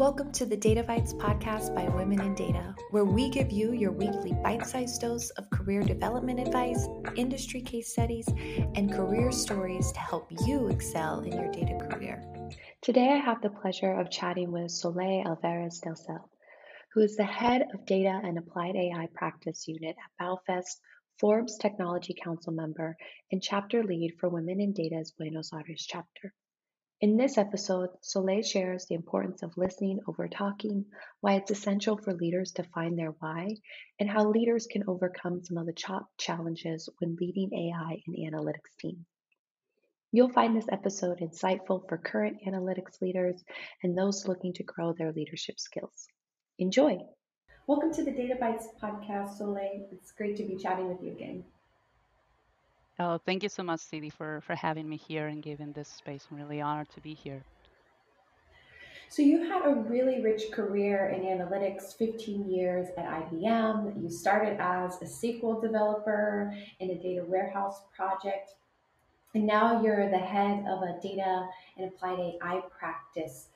Welcome to the Data Bites podcast by Women in Data, where we give you your weekly bite sized dose of career development advice, industry case studies, and career stories to help you excel in your data career. Today, I have the pleasure of chatting with Soledad Alvarez del Sel, who is the head of Data and Applied AI Practice Unit at Baufest, Forbes Technology Council member, and chapter lead for Women in Data's Buenos Aires chapter. In this episode, Soledad shares the importance of listening over talking, why it's essential for leaders to find their why, and how leaders can overcome some of the challenges when leading AI and analytics teams. You'll find this episode insightful for current analytics leaders and those looking to grow their leadership skills. Enjoy! Welcome to the Data Bites podcast, Soledad. It's great to be chatting with you again. Oh, thank you so much, Cindy, for, for having me here and giving this space. I'm really honored to be here. So you had a really rich career in analytics, 15 years at IBM. You started as a SQL developer in a data warehouse project, and now you're the head of a data and applied AI practice.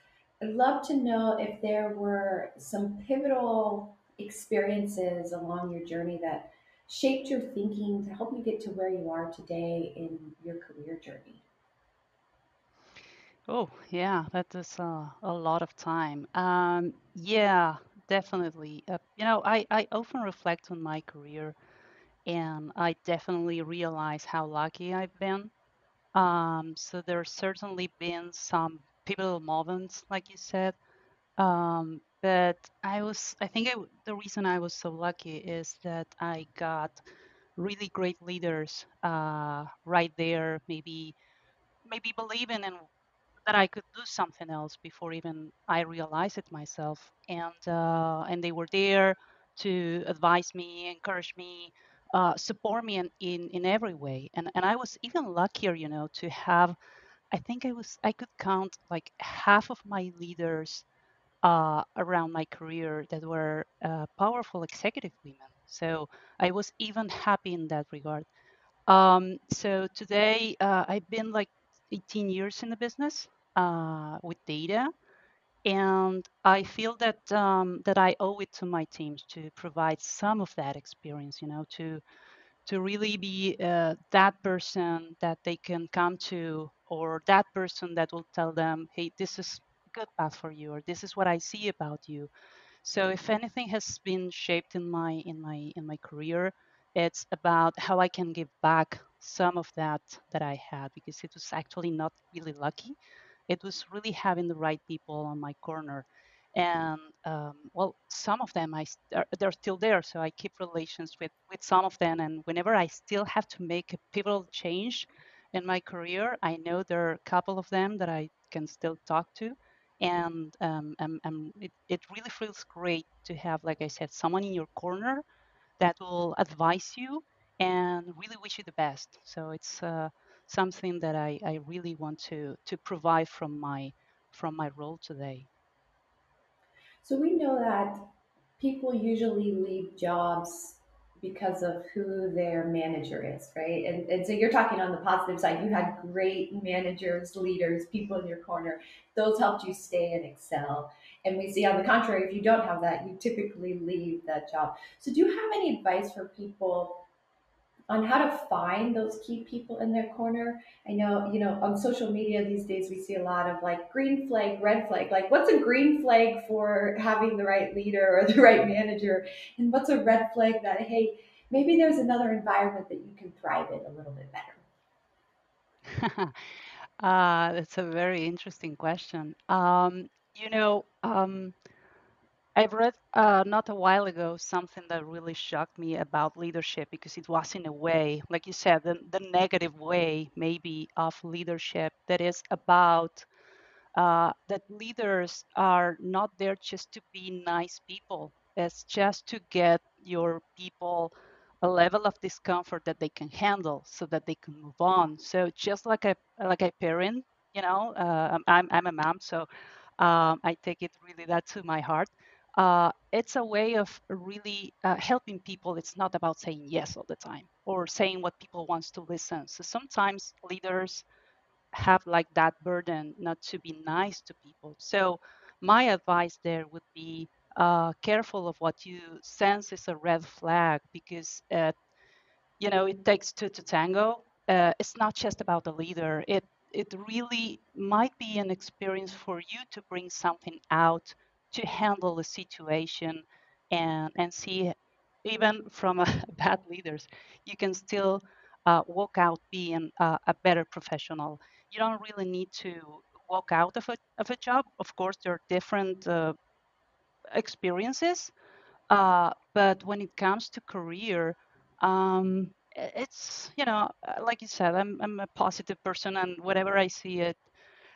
I'd love to know if there were some pivotal experiences along your journey that shaped your thinking to help you get to where you are today in your career journey? Oh, yeah, that is uh, a lot of time. Um, yeah, definitely. Uh, you know, I, I often reflect on my career and I definitely realize how lucky I've been. Um, so there's certainly been some pivotal moments, like you said. Um, but I was, I think I, the reason I was so lucky is that I got really great leaders uh, right there, maybe, maybe believing in that I could do something else before even I realized it myself. And uh, and they were there to advise me, encourage me, uh, support me in, in, in every way. And and I was even luckier, you know, to have. I think I was I could count like half of my leaders uh, around my career that were uh, powerful executive women. So I was even happy in that regard. Um, so today uh, I've been like 18 years in the business uh, with data, and I feel that um, that I owe it to my teams to provide some of that experience. You know, to to really be uh, that person that they can come to, or that person that will tell them, "Hey, this is good path for you or this is what i see about you. So if anything has been shaped in my in my in my career it's about how i can give back some of that that i had because it was actually not really lucky. It was really having the right people on my corner. And um, well some of them i they're still there so i keep relations with with some of them. And whenever i still have to make a pivotal change in my career i know there are a couple of them that i can still talk to and um, um, um, it, it really feels great to have like i said someone in your corner that will advise you and really wish you the best. So it's uh, something that I, I really want to to provide from my from my role today. So we know that people usually leave jobs because of who their manager is, right? And, and so you're talking on the positive side. You had great managers, leaders, people in your corner. Those helped you stay and excel. And we see on the contrary, if you don't have that, you typically leave that job. So do you have any advice for people on how to find those key people in their corner. I know, you know, on social media these days we see a lot of like green flag, red flag. Like, what's a green flag for having the right leader or the right manager? And what's a red flag that, hey, maybe there's another environment that you can thrive in a little bit better? uh, that's a very interesting question. Um, you know, um, I've read uh, not a while ago something that really shocked me about leadership because it was in a way, like you said, the, the negative way maybe of leadership that is about uh, that leaders are not there just to be nice people. It's just to get your people a level of discomfort that they can handle so that they can move on. So just like a like a parent, you know, uh, I'm I'm a mom, so um, I take it really that to my heart uh, it's a way of really uh, helping people. It's not about saying yes all the time or saying what people wants to listen. So sometimes leaders have like that burden not to be nice to people. So my advice there would be uh, careful of what you sense is a red flag because uh, you know it takes two to tango. Uh, it's not just about the leader. It it really might be an experience for you to bring something out to handle the situation and and see even from bad leaders you can still uh, walk out being a better professional. You don't really need to walk out of a, of a job. Of course there are different uh, experiences uh, but when it comes to career um, it's you know uh, like you said I'm, I'm a positive person and whatever i see it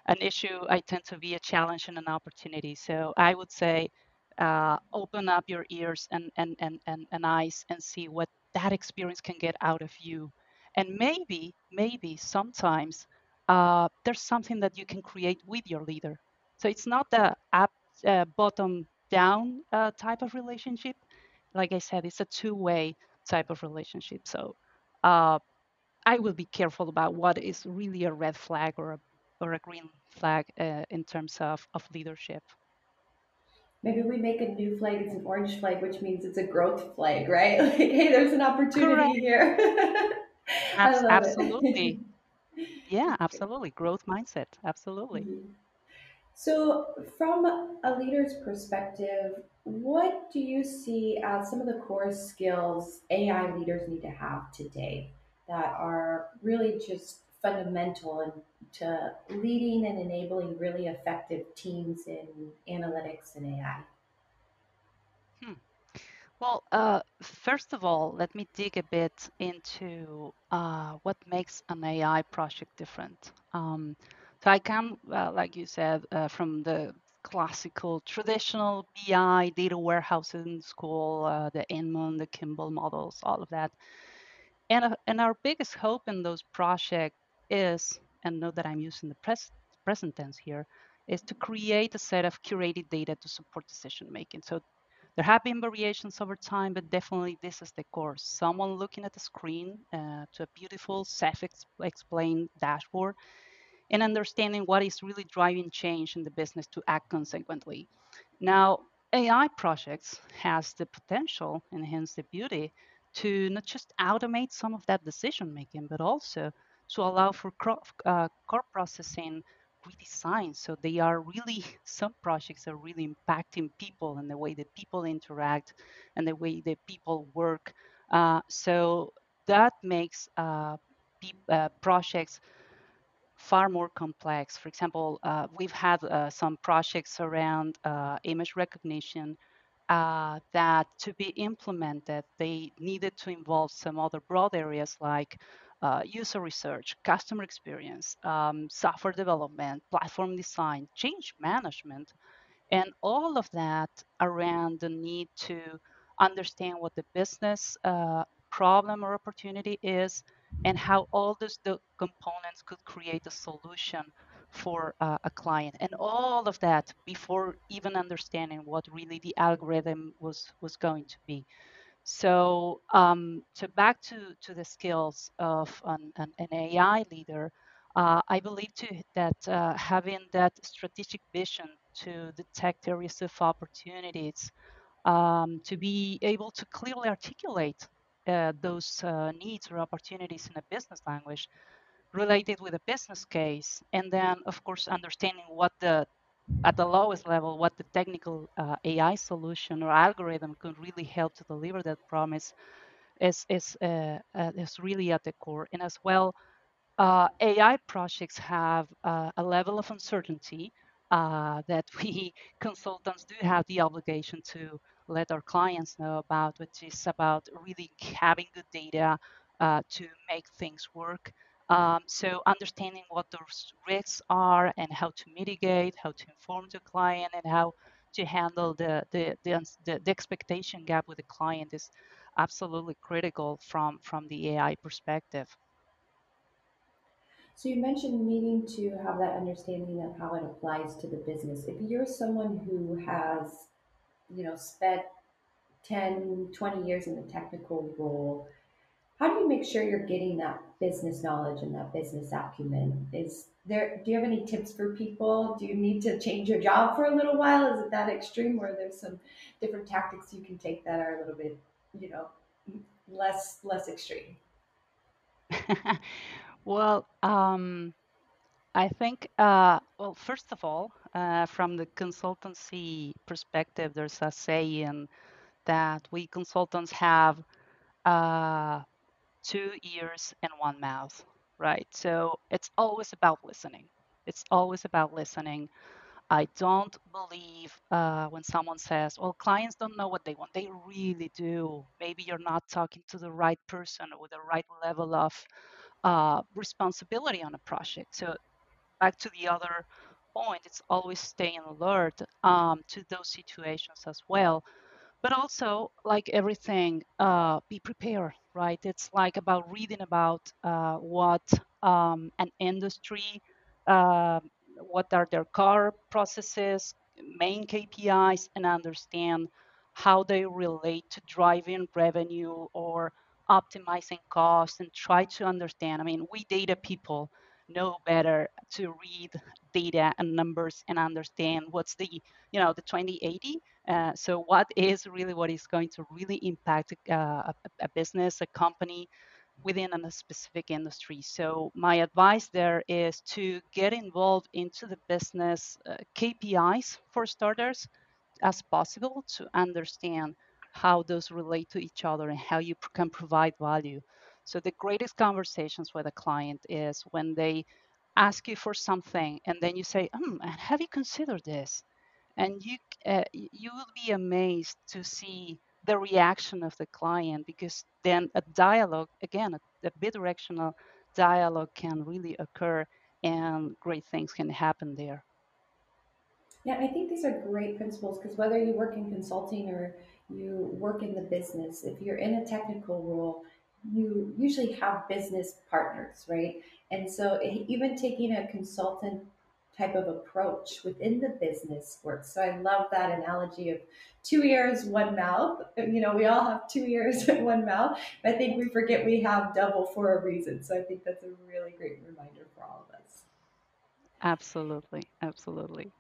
an issue i tend to be a challenge and an opportunity. So i would say uh, open up your ears and, and, and, and, and eyes and see what that experience can get out of you. And maybe maybe sometimes uh, there's something that you can create with your leader. So it's not the up uh, bottom down uh, type of relationship. Like i said it's a two-way type of relationship. So uh, I will be careful about what is really a red flag or a, or a green flag uh, in terms of, of leadership. Maybe we make a new flag. It's an orange flag, which means it's a growth flag, right? Like, hey, there's an opportunity Correct. here. Love absolutely. Yeah, absolutely. Growth mindset. Absolutely. Mm-hmm. So, from a leader's perspective, what do you see as some of the core skills AI leaders need to have today that are really just fundamental to leading and enabling really effective teams in analytics and AI? Hmm. Well, uh, first of all, let me dig a bit into uh, what makes an AI project different. Um, so I come, uh, like you said, uh, from the classical traditional BI data warehousing school, uh, the Inmon, the Kimball models, all of that. And, uh, and our biggest hope in those projects is, and note that I'm using the pres- present tense here, is to create a set of curated data to support decision making. So there have been variations over time, but definitely this is the core. Someone looking at the screen uh, to a beautiful self-explained dashboard and understanding what is really driving change in the business to act consequently. Now, AI projects has the potential and hence the beauty to not just automate some of that decision making, but also to allow for uh, core processing redesign. So they are really, some projects are really impacting people and the way that people interact and the way that people work. Uh, so that makes uh, uh, projects far more complex. For example, uh, we've had uh, some projects around uh, image recognition that to be implemented, they needed to involve some other broad areas like uh, user research, customer experience, um, software development, platform design, change management, and all of that around the need to understand what the business uh, problem or opportunity is and how all those the components could create a solution for uh, a client. And all of that before even understanding what really the algorithm was was going to be so um, so back to to the skills of an, an, an ai leader uh, i believe too that uh, having that strategic vision to detect areas of opportunities um, to be able to clearly articulate uh, those uh, needs or opportunities in a business language related with a business case and then of course understanding what the at the lowest level what the technical uh, ai solution or algorithm could really help to deliver that promise is is uh, uh, is really at the core and as well uh, ai projects have a level of uncertainty that we consultants do have the obligation to let our clients know about, which is about really having good data uh, to make things work. Um, so understanding what those risks are and how to mitigate, how to inform the client, and how to handle the the, the, the, the expectation gap with the client is absolutely critical from from the AI perspective. So you mentioned needing to have that understanding of how it applies to the business. If you're someone who has you know, spent 10, 20 years in the technical role, how do you make sure you're getting that business knowledge and that business acumen? Is there do you have any tips for people? Do you need to change your job for a little while? Is it that extreme or there's some different tactics you can take that are a little bit you know less less extreme? Well um, i think uh, well first of all uh, from the consultancy perspective there's a saying that we consultants have uh, two ears and one mouth right? So it's always about listening. It's always about listening. I don't believe uh, when someone says, well, clients don't know what they want. They really do. Maybe you're not talking to the right person or with the right level of uh, responsibility on a project. So, back to the other point, it's always staying alert um, to those situations as well but also like everything uh, be prepared right? It's like about reading about uh, what um, an industry uh, what are their core processes main kpis and understand how they relate to driving revenue or optimizing costs and try to understand. I mean we data people know better to read data and numbers and understand what's the you know the 2080 uh, so what is really what is going to really impact uh, a, a, business, a company within a specific industry. So my advice there is to get involved into the business uh, KPIs for starters as possible to understand how those relate to each other and how you can provide value. So the greatest conversations with a client is when they ask you for something and then you say, hmm, have you considered this? and you uh, you will be amazed to see the reaction of the client because then a dialogue again a, a bidirectional dialogue can really occur and great things can happen there yeah i think these are great principles because whether you work in consulting or you work in the business if you're in a technical role you usually have business partners right and so even taking a consultant type of approach within the business works. So I love that analogy of two ears, one mouth. You know, we all have two ears and one mouth. I think we forget we have double for a reason. So I think that's a really great reminder for all of us. Absolutely. Absolutely.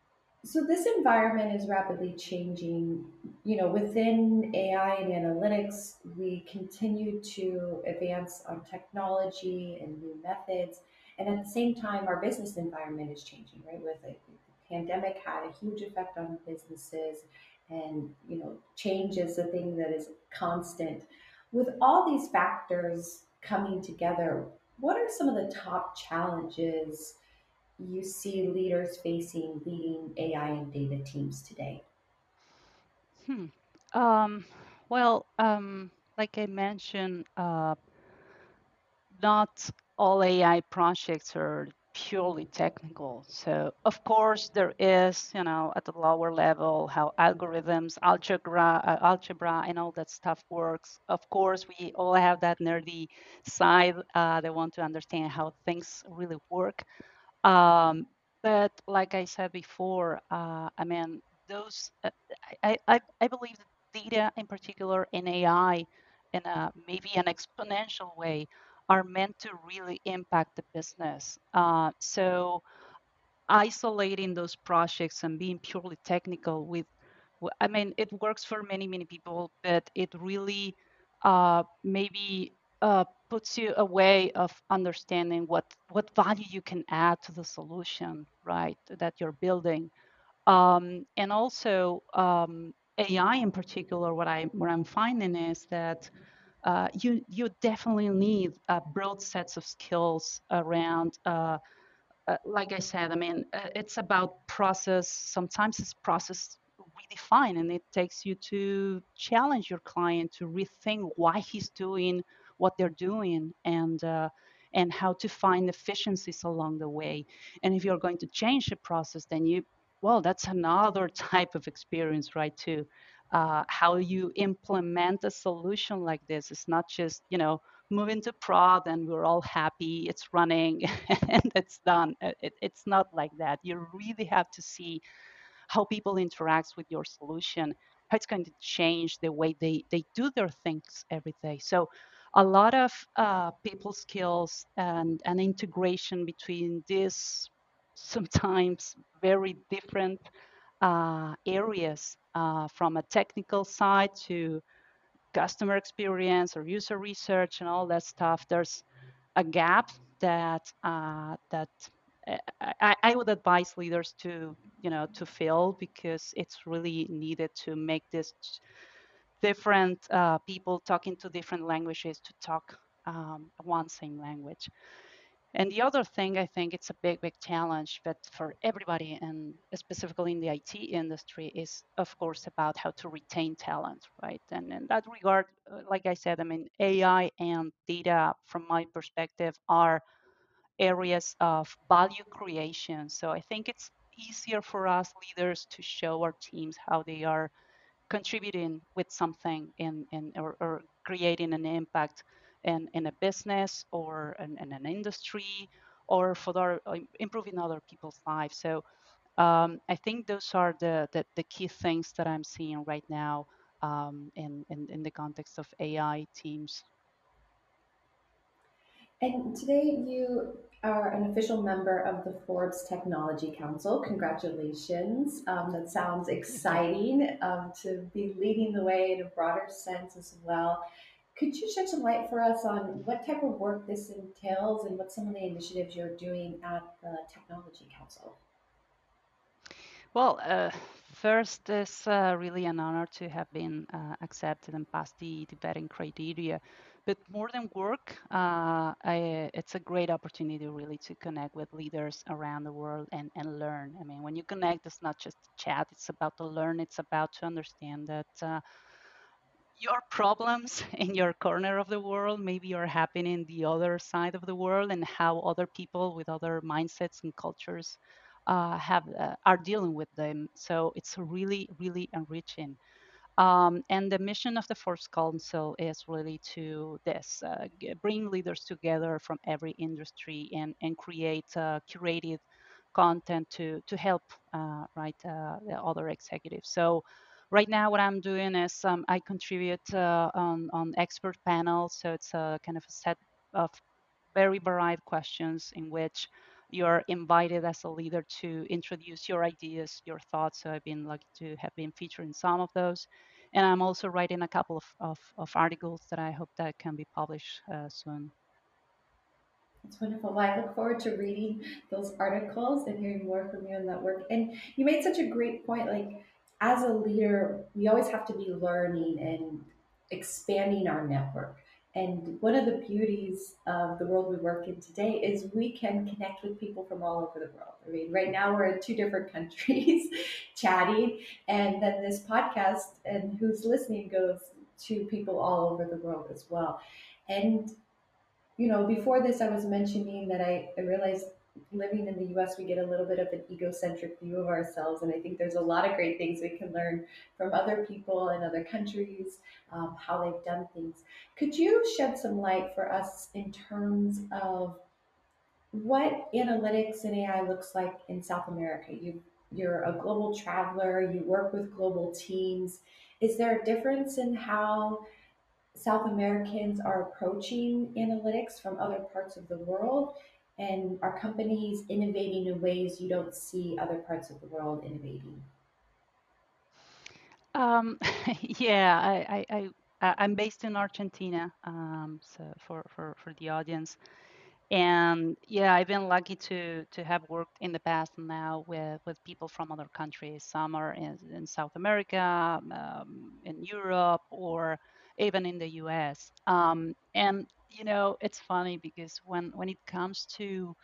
So this environment is rapidly changing. You know, within AI and analytics, we continue to advance on technology and new methods. And at the same time, our business environment is changing, right? With it, the pandemic had a huge effect on businesses, and you know, change is a thing that is constant. With all these factors coming together, what are some of the top challenges you see leaders facing leading AI and data teams today? Hmm. Um, well, um, like I mentioned, uh, not all AI projects are purely technical. So of course there is, you know, at the lower level how algorithms, algebra, uh, algebra, and all that stuff works. Of course, we all have that nerdy side. Uh, they want to understand how things really work. Um, but like I said before, uh, I mean, those uh, I, I I believe data in particular in AI in a maybe an exponential way are meant to really impact the business. Uh, so isolating those projects and being purely technical with, I mean, it works for many, many people, but it really uh, maybe uh, puts you a way of understanding what, what value you can add to the solution, right, that you're building. Um, and also um, AI in particular, what I what I'm finding is that uh, you you definitely need uh, broad sets of skills around. Uh, uh like I said, I mean, uh, it's about process. Sometimes it's process redefined, and it takes you to challenge your client to rethink why he's doing what they're doing and uh, and how to find efficiencies along the way. And if you're going to change the process, then you well, that's another type of experience, right? Too uh, how you implement a solution like this. It's not just, you know, move into prod and we're all happy, it's running and it's done. Uh, it, it's not like that. You really have to see how people interact with your solution, how it's going to change the way they, they do their things every day. So a lot of uh, people skills and, and integration between these sometimes very different uh, areas uh, from a technical side to customer experience or user research and all that stuff. There's a gap that uh, that uh, I, I, would advise leaders to you know to fill because it's really needed to make this different uh, people talking to different languages to talk um, one same language. And the other thing, I think it's a big, big challenge, but for everybody, and specifically in the IT industry, is of course about how to retain talent, right? And in that regard, uh, like I said, I mean, AI and data, from my perspective, are areas of value creation. So I think it's easier for us leaders to show our teams how they are contributing with something in, in or, or creating an impact in, in a business or in, in an industry or for uh, improving other people's lives. So um, I think those are the, the, the, key things that I'm seeing right now um, in, in, in the context of AI teams. And today you are an official member of the Forbes Technology Council. Congratulations. Um, that sounds exciting um, to be leading the way in a broader sense as well. Could you shed some light for us on what type of work this entails and what some of the initiatives you're doing at the Technology Council? Well, uh, first, it's uh, really an honor to have been uh, accepted and passed the, the vetting criteria. But more than work, uh, I, it's a great opportunity really to connect with leaders around the world and, and learn. I mean, when you connect, it's not just chat, it's about to learn, it's about to understand that uh, your problems in your corner of the world maybe are happening the other side of the world and how other people with other mindsets and cultures uh, have uh, are dealing with them so it's really really enriching um, and the mission of the Forbes Council is really to this uh, bring leaders together from every industry and, and create uh, curated content to to help uh, right uh, the other executives. So right now what i'm doing is um, i contribute uh, on, on expert panels. So it's a kind of a set of very varied questions in which you're invited as a leader to introduce your ideas your thoughts so i've been lucky to have been featured in some of those and i'm also writing a couple of, of, of articles that i hope that can be published uh, soon it's wonderful. Well, I look forward to reading those articles and hearing more from you on that work. And you made such a great point. Like, as a leader, we always have to be learning and expanding our network. And one of the beauties of the world we work in today is we can connect with people from all over the world. I mean, right now we're in two different countries chatting, and then this podcast and who's listening goes to people all over the world as well. And, you know, before this, I was mentioning that I, I realized living in the US, we get a little bit of an egocentric view of ourselves. And I think there's a lot of great things we can learn from other people in other countries, um, how they've done things. Could you shed some light for us in terms of what analytics and AI looks like in South America? You, you're a global traveler, you work with global teams. Is there a difference in how South Americans are approaching analytics from other parts of the world? And are companies innovating in ways you don't see other parts of the world innovating? Um, yeah, I, I, I, I'm based in Argentina, um, so for, for, for the audience. And yeah, I've been lucky to to have worked in the past now with, with people from other countries. Some are in, in South America, um, in Europe, or even in the US. Um, and you know, it's funny because when when it comes to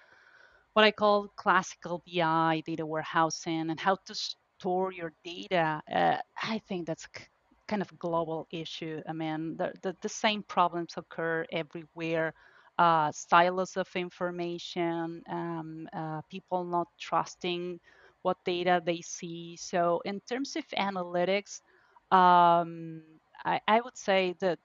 what I call classical BI, data warehousing, and how to store your data, uh, I think that's kind of global issue. I mean, the, the, the same problems occur everywhere. Uh, silos of information, um, uh, people not trusting what data they see. So, in terms of analytics, um, I, I would say that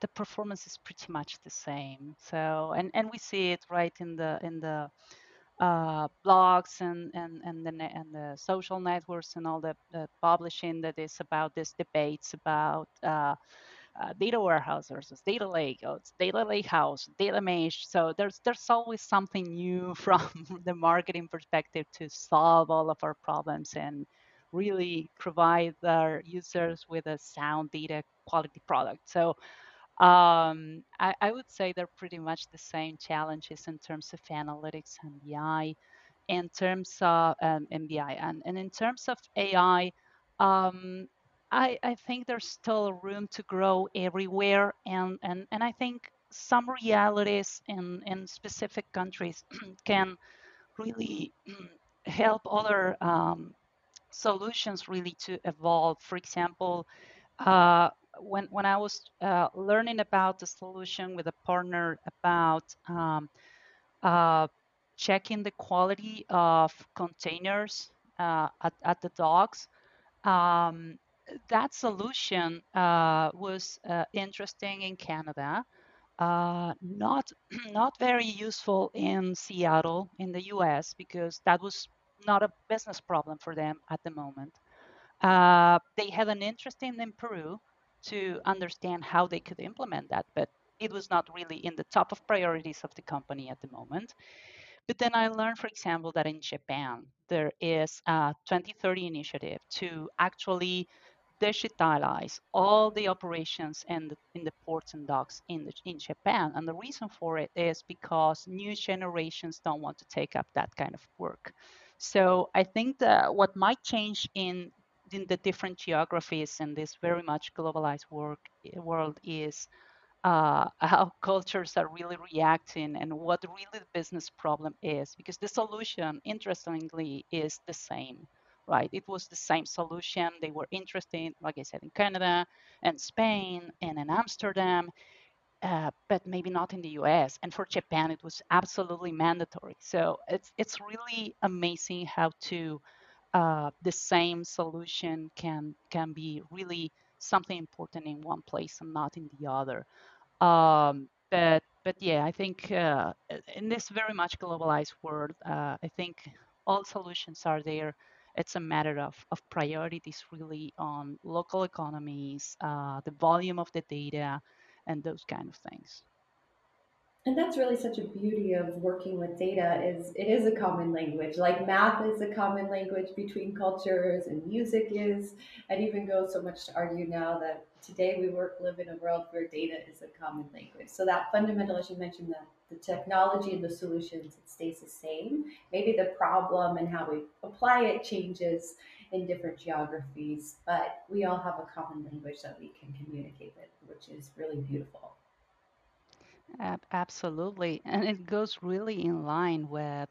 the performance is pretty much the same. So and and we see it right in the in the uh, blogs and and and the and the social networks and all the, the publishing that is about these debates about uh, uh, data warehouses, data lake, oh, data lake house, data mesh. So there's there's always something new from the marketing perspective to solve all of our problems and really provide our users with a sound data quality product. So um, I, I, would say they're pretty much the same challenges in terms of analytics and BI, in terms of um, MBI, and, and in terms of AI. Um, I, I think there's still room to grow everywhere, and, and, and I think some realities in, in specific countries can really help other um, solutions really to evolve. For example, uh, when when I was uh, learning about the solution with a partner about um, uh, checking the quality of containers uh, at, at the docks, um, that solution uh, was uh, interesting in Canada. not not very useful in Seattle in the U.S. because that was not a business problem for them at the moment. Uh, they had an interest in, in Peru to understand how they could implement that, but it was not really in the top of priorities of the company at the moment. But then I learned, for example, that in Japan, there is a 2030 initiative to actually digitalize all the operations in the, in the ports and docks in, the, in Japan. And the reason for it is because new generations don't want to take up that kind of work. So I think that what might change in in the different geographies in this very much globalized work, world is uh, how cultures are really reacting and what really the business problem is. Because the solution, interestingly, is the same, right? It was the same solution. They were interested, like I said, in Canada and Spain and in Amsterdam. Uh, but maybe not in the US. And for Japan, it was absolutely mandatory. So it's it's really amazing how to uh, the same solution can can be really something important in one place and not in the other. Um, but but yeah, I think uh, in this very much globalized world, uh, I think all solutions are there. It's a matter of, of priorities really on local economies, uh, the volume of the data, and those kind of things and that's really such a beauty of working with data is it is a common language. Like math is a common language between cultures and music is. I'd even go so much to argue now that today we work live in a world where data is a common language. So that fundamental as you mentioned that the technology and the solutions it stays the same. Maybe the problem and how we apply it changes in different geographies but we all have a common language that we can communicate with which is really beautiful absolutely. And it goes really in line with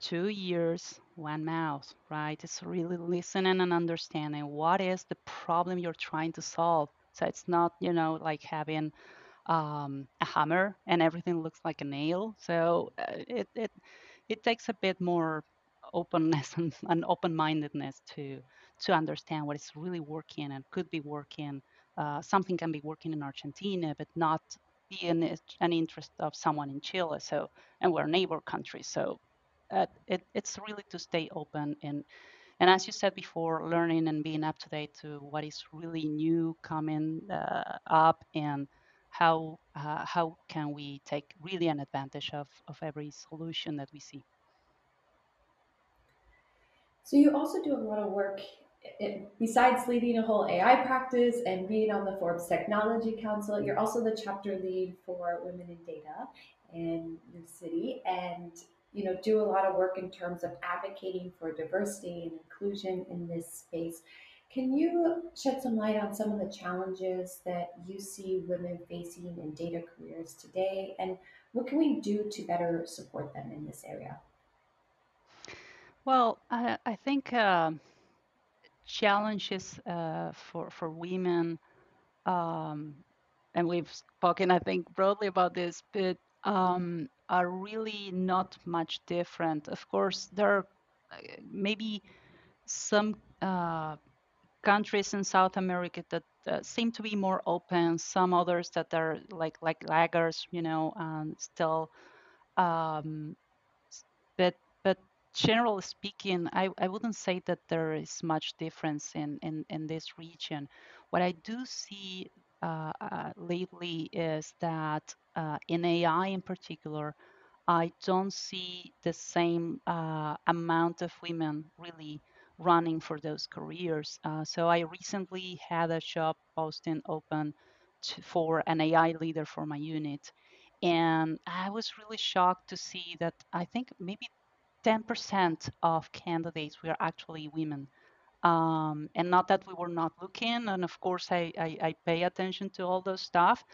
two ears, one mouth, right? It's really listening and understanding what is the problem you're trying to solve. So it's not, you know, like having um, a hammer and everything looks like a nail. So uh, it, it, it takes a bit more openness and, and open-mindedness to to understand what is really working and could be working. Uh, something can be working in Argentina, but not be an, an interest of someone in Chile. So, and we're neighbor countries. So, uh, it, it's really to stay open and and as you said before, learning and being up to date to what is really new coming uh, up and how uh, how can we take really an advantage of of every solution that we see. So you also do a lot of work it, besides leading a whole AI practice and being on the Forbes Technology Council, you're also the chapter lead for Women in Data in the city, and you know do a lot of work in terms of advocating for diversity and inclusion in this space. Can you shed some light on some of the challenges that you see women facing in data careers today, and what can we do to better support them in this area? Well, I, I think. Uh challenges uh, for for women, um, and we've spoken, I think, broadly about this, but um, are really not much different. Of course, there are maybe some uh, countries in South America that uh, seem to be more open. Some others that are like like laggards, you know, and still. Um, generally speaking, I, I wouldn't say that there is much difference in, in, in this region. What I do see uh, uh, lately is that uh, in AI in particular, I don't see the same uh, amount of women really running for those careers. Uh, so I recently had a job posting open to, for an AI leader for my unit. And I was really shocked to see that I think maybe 10% of candidates were actually women. Um, and not that we were not looking, and of course I, I, I pay attention to all those stuff.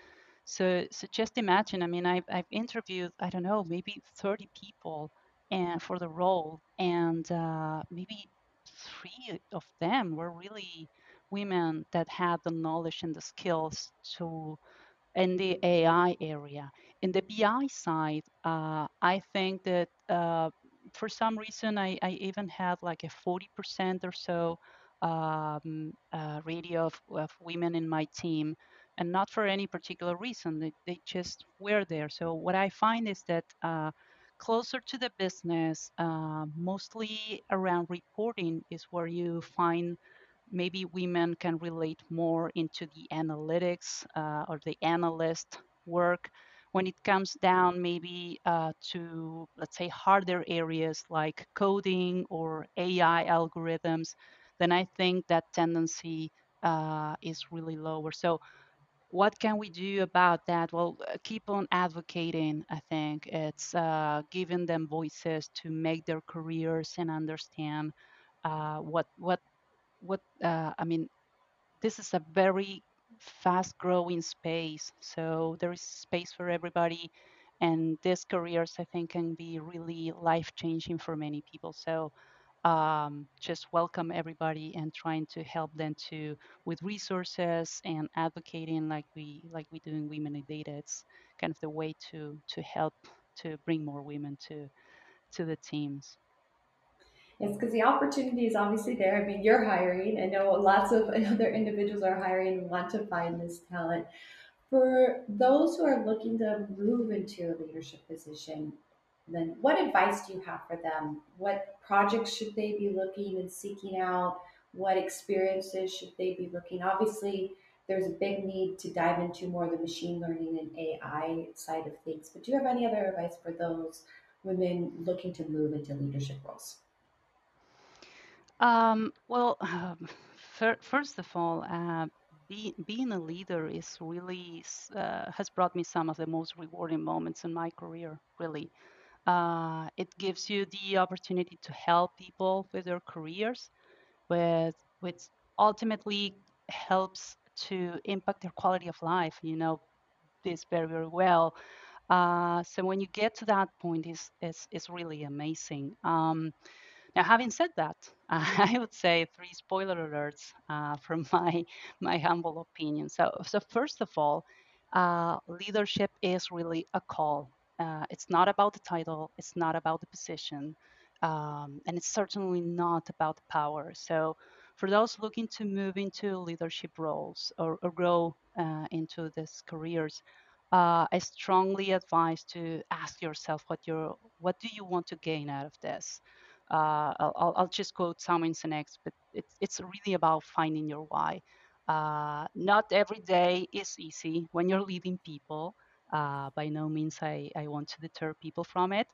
So, so just imagine, I mean, I've, I've interviewed, I don't know, maybe 30 people and for the role, and uh, maybe three of them were really women that had the knowledge and the skills to in the AI area. In the BI side, uh, I think that uh, for some reason I, I even had like a 40% or so um, uh, ratio of, of women in my team, and not for any particular reason. They, they just were there. So what I find is that uh, closer to the business, uh, mostly around reporting, is where you find maybe women can relate more into the analytics uh, or the analyst work when it comes down maybe uh, to let's say harder areas like coding or ai algorithms then i think that tendency uh, is really lower. So what can we do about that? Well uh, keep on advocating i think. It's uh, giving them voices to make their careers and understand uh, what what what uh, I mean, this is a very fast growing space. So there is space for everybody. And these careers, I think, can be really life changing for many people. So um, just welcome everybody and trying to help them to with resources and advocating like we like we do in Women in Data. It's kind of the way to to help to bring more women to to the teams. Yes, because the opportunity is obviously there. I mean, you're hiring. I know lots of other individuals are hiring and want to find this talent. For those who are looking to move into a leadership position, then what advice do you have for them? What projects should they be looking and seeking out? What experiences should they be looking? Obviously, there's a big need to dive into more the machine learning and AI side of things. But do you have any other advice for those women looking to move into leadership roles? Um, well, um, fir- first of all, uh, be, being a leader is really uh, has brought me some of the most rewarding moments in my career. Really, uh, it gives you the opportunity to help people with their careers, with which ultimately helps to impact their quality of life. You know this very very well. Uh, so when you get to that point, is is is really amazing. Um, now, having said that, I would say three spoiler alerts uh, from my my humble opinion. So, so first of all, uh, leadership is really a call. Uh, it's not about the title. It's not about the position, um, and it's certainly not about power. So, for those looking to move into leadership roles or, or grow uh, into these careers, uh, I strongly advise to ask yourself what you what do you want to gain out of this uh, I'll, I'll just quote Simon Sinek, but it's, it's really about finding your why. Uh, not every day is easy when you're leading people. Uh, by no means I, I want to deter people from it,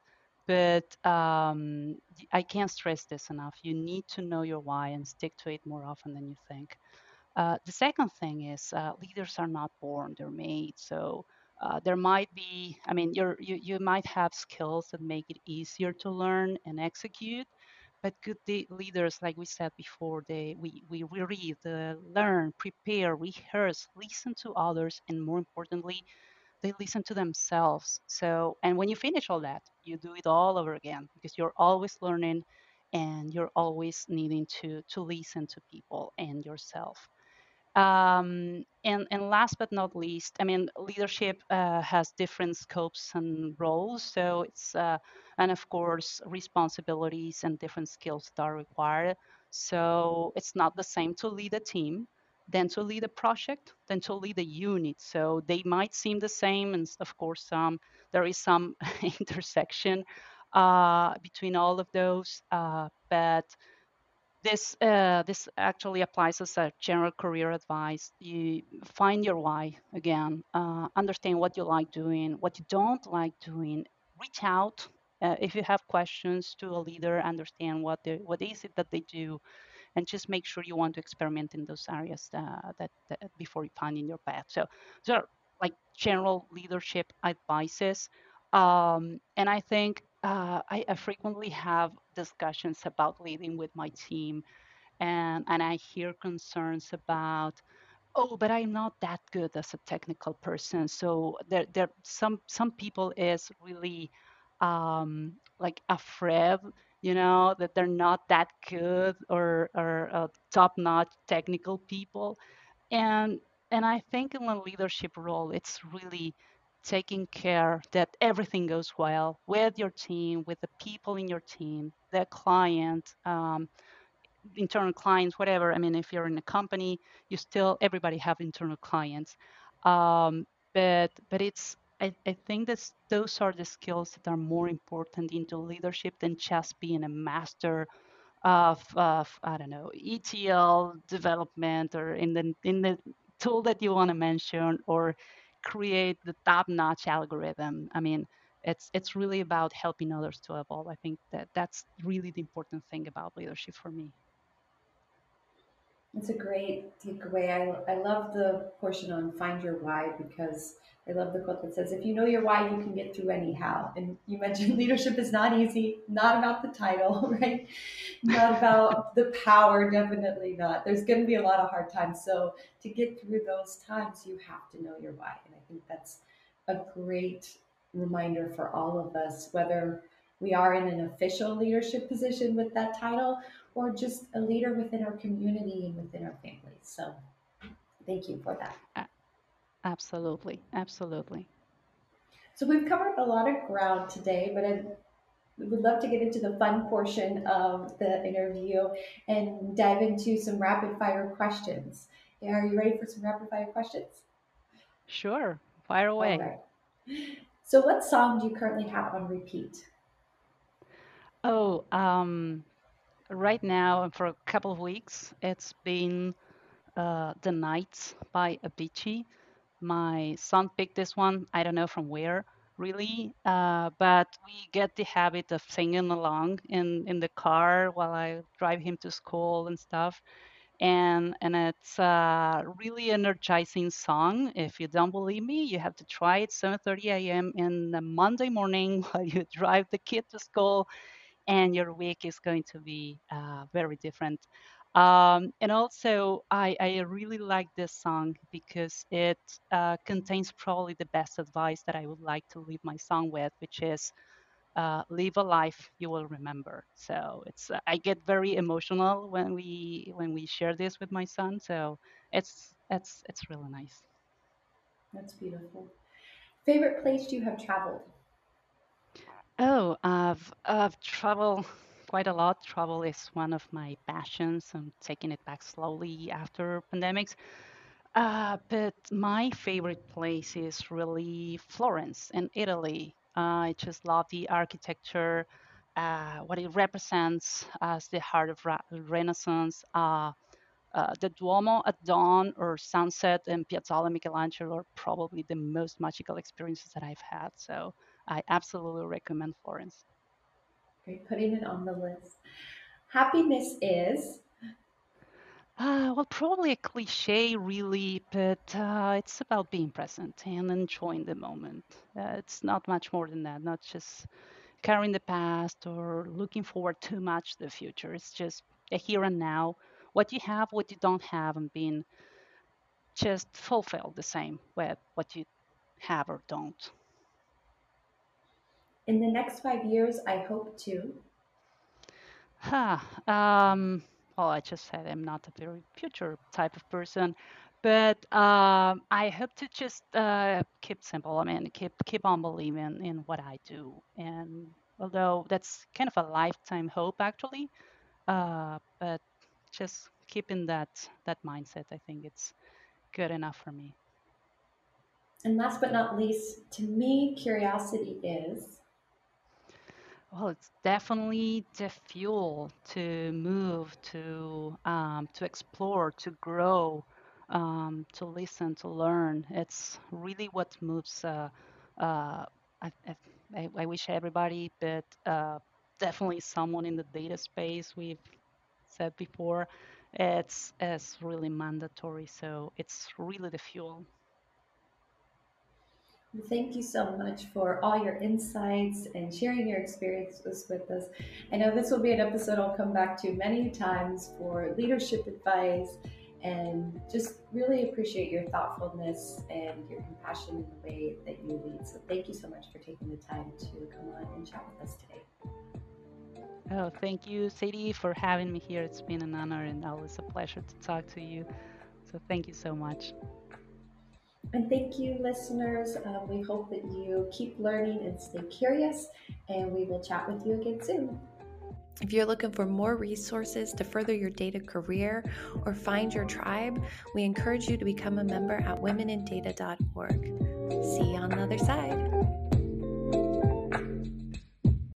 but um, I can't stress this enough. You need to know your why and stick to it more often than you think. Uh, the second thing is uh, leaders are not born, they're made. So uh, there might be, I mean, you you might have skills that make it easier to learn and execute, but good leaders, like we said before, they we, we read, uh, learn, prepare, rehearse, listen to others, and more importantly, they listen to themselves. So, and when you finish all that, you do it all over again because you're always learning and you're always needing to to listen to people and yourself. Um, and, and last but not least, I mean, leadership uh, has different scopes and roles. So it's, uh, and of course, responsibilities and different skills that are required. So it's not the same to lead a team than to lead a project than to lead a unit. So they might seem the same. And of course, um, there is some intersection uh, between all of those. Uh, but this uh, this actually applies as a general career advice. You find your why again, uh, understand what you like doing, what you don't like doing. Reach out uh, if you have questions to a leader. Understand what they, what is it that they do, and just make sure you want to experiment in those areas uh, that, that, before you find in your path. So those are like general leadership advices. Um, and I think uh, I, I, frequently have discussions about leading with my team, and and I hear concerns about, oh, but I'm not that good as a technical person. So there there some some people is really um, like afraid, you know, that they're not that good or or uh, top notch technical people, and and I think in a leadership role, it's really taking care that everything goes well with your team, with the people in your team, the client, um, internal clients, whatever. I mean, if you're in a company, you still everybody have internal clients, um, but but it's I, I think that those are the skills that are more important into leadership than just being a master of, of I don't know ETL development or in the in the tool that you want to mention or create the top-notch algorithm. I mean, it's it's really about helping others to evolve. I think that that's really the important thing about leadership for me. It's a great takeaway. I, I love the portion on find your why because I love the quote that says, if you know your why, you can get through anyhow. And you mentioned leadership is not easy, not about the title, right? Not about the power, definitely not. There's going to be a lot of hard times. So to get through those times, you have to know your why. And I think that's a great reminder for all of us, whether we are in an official leadership position with that title or just a leader within our community and within our families. So thank you for that. Absolutely, absolutely. So we've covered a lot of ground today, but I would love to get into the fun portion of the interview and dive into some rapid fire questions. Are you ready for some rapid fire questions? Sure, fire away. So, what song do you currently have on repeat? Oh, um, right now, for a couple of weeks, it's been uh, The Nights by Avicii. My son picked this one. I don't know from where really, uh, but we get the habit of singing along in in the car while I drive him to school and stuff. And and it's a really energizing song. If you don't believe me, you have to try it 7:30 a.m. in the Monday morning while you drive the kid to school, and your week is going to be uh, very different. Um, and also, I, I, really like this song because it uh, contains probably the best advice that I would like to leave my son with, which is uh, live a life you will remember. So it's uh, I get very emotional when we when we share this with my son. So it's it's it's really nice. That's beautiful. Favorite place you have traveled? Oh, I've I've traveled quite a lot. Travel is one of my passions. I'm taking it back slowly after pandemics. Uh, but my favorite place is really Florence in Italy. I just love the architecture, uh, what it represents as the heart of Renaissance. Uh, uh, the Duomo at dawn or sunset and Piazzale Michelangelo are probably the most magical experiences that I've had. So I absolutely recommend Florence. Great, putting it on the list. Happiness is. Uh, well, probably a cliche, really, but uh, it's about being present and enjoying the moment. Uh, it's not much more than that, not just carrying the past or looking forward too much to the future. It's just a here and now, what you have, what you don't have, and being just fulfilled the same with what you have or don't. In the next five years, I hope to. Huh. Um, well, I just said I'm not a very future type of person, but um, I hope to just uh, keep simple. I mean, keep keep on believing in what I do, and although that's kind of a lifetime hope, actually, uh, but just keeping that that mindset, I think it's good enough for me. And last but not least, to me, curiosity is Well, it's definitely the fuel to move, to um, to explore, to grow, um, to listen, to learn. It's really what moves. Uh, uh, I, I, I wish everybody, but uh, definitely someone in the data space. We've said before, it's it's really mandatory. So it's really the fuel. Thank you so much for all your insights and sharing your experiences with us. I know this will be an episode I'll come back to many times for leadership advice and just really appreciate your thoughtfulness and your compassion in the way that you lead. So thank you so much for taking the time to come on and chat with us today. Oh, thank you, Sadie, for having me here. It's been an honor and always a pleasure to talk to you. So thank you so much. And thank you, listeners. Uh, we hope that you keep learning and stay curious, and we will chat with you again soon. If you're looking for more resources to further your data career or find your tribe, we encourage you to become a member at womenindata.org. See you on the other side.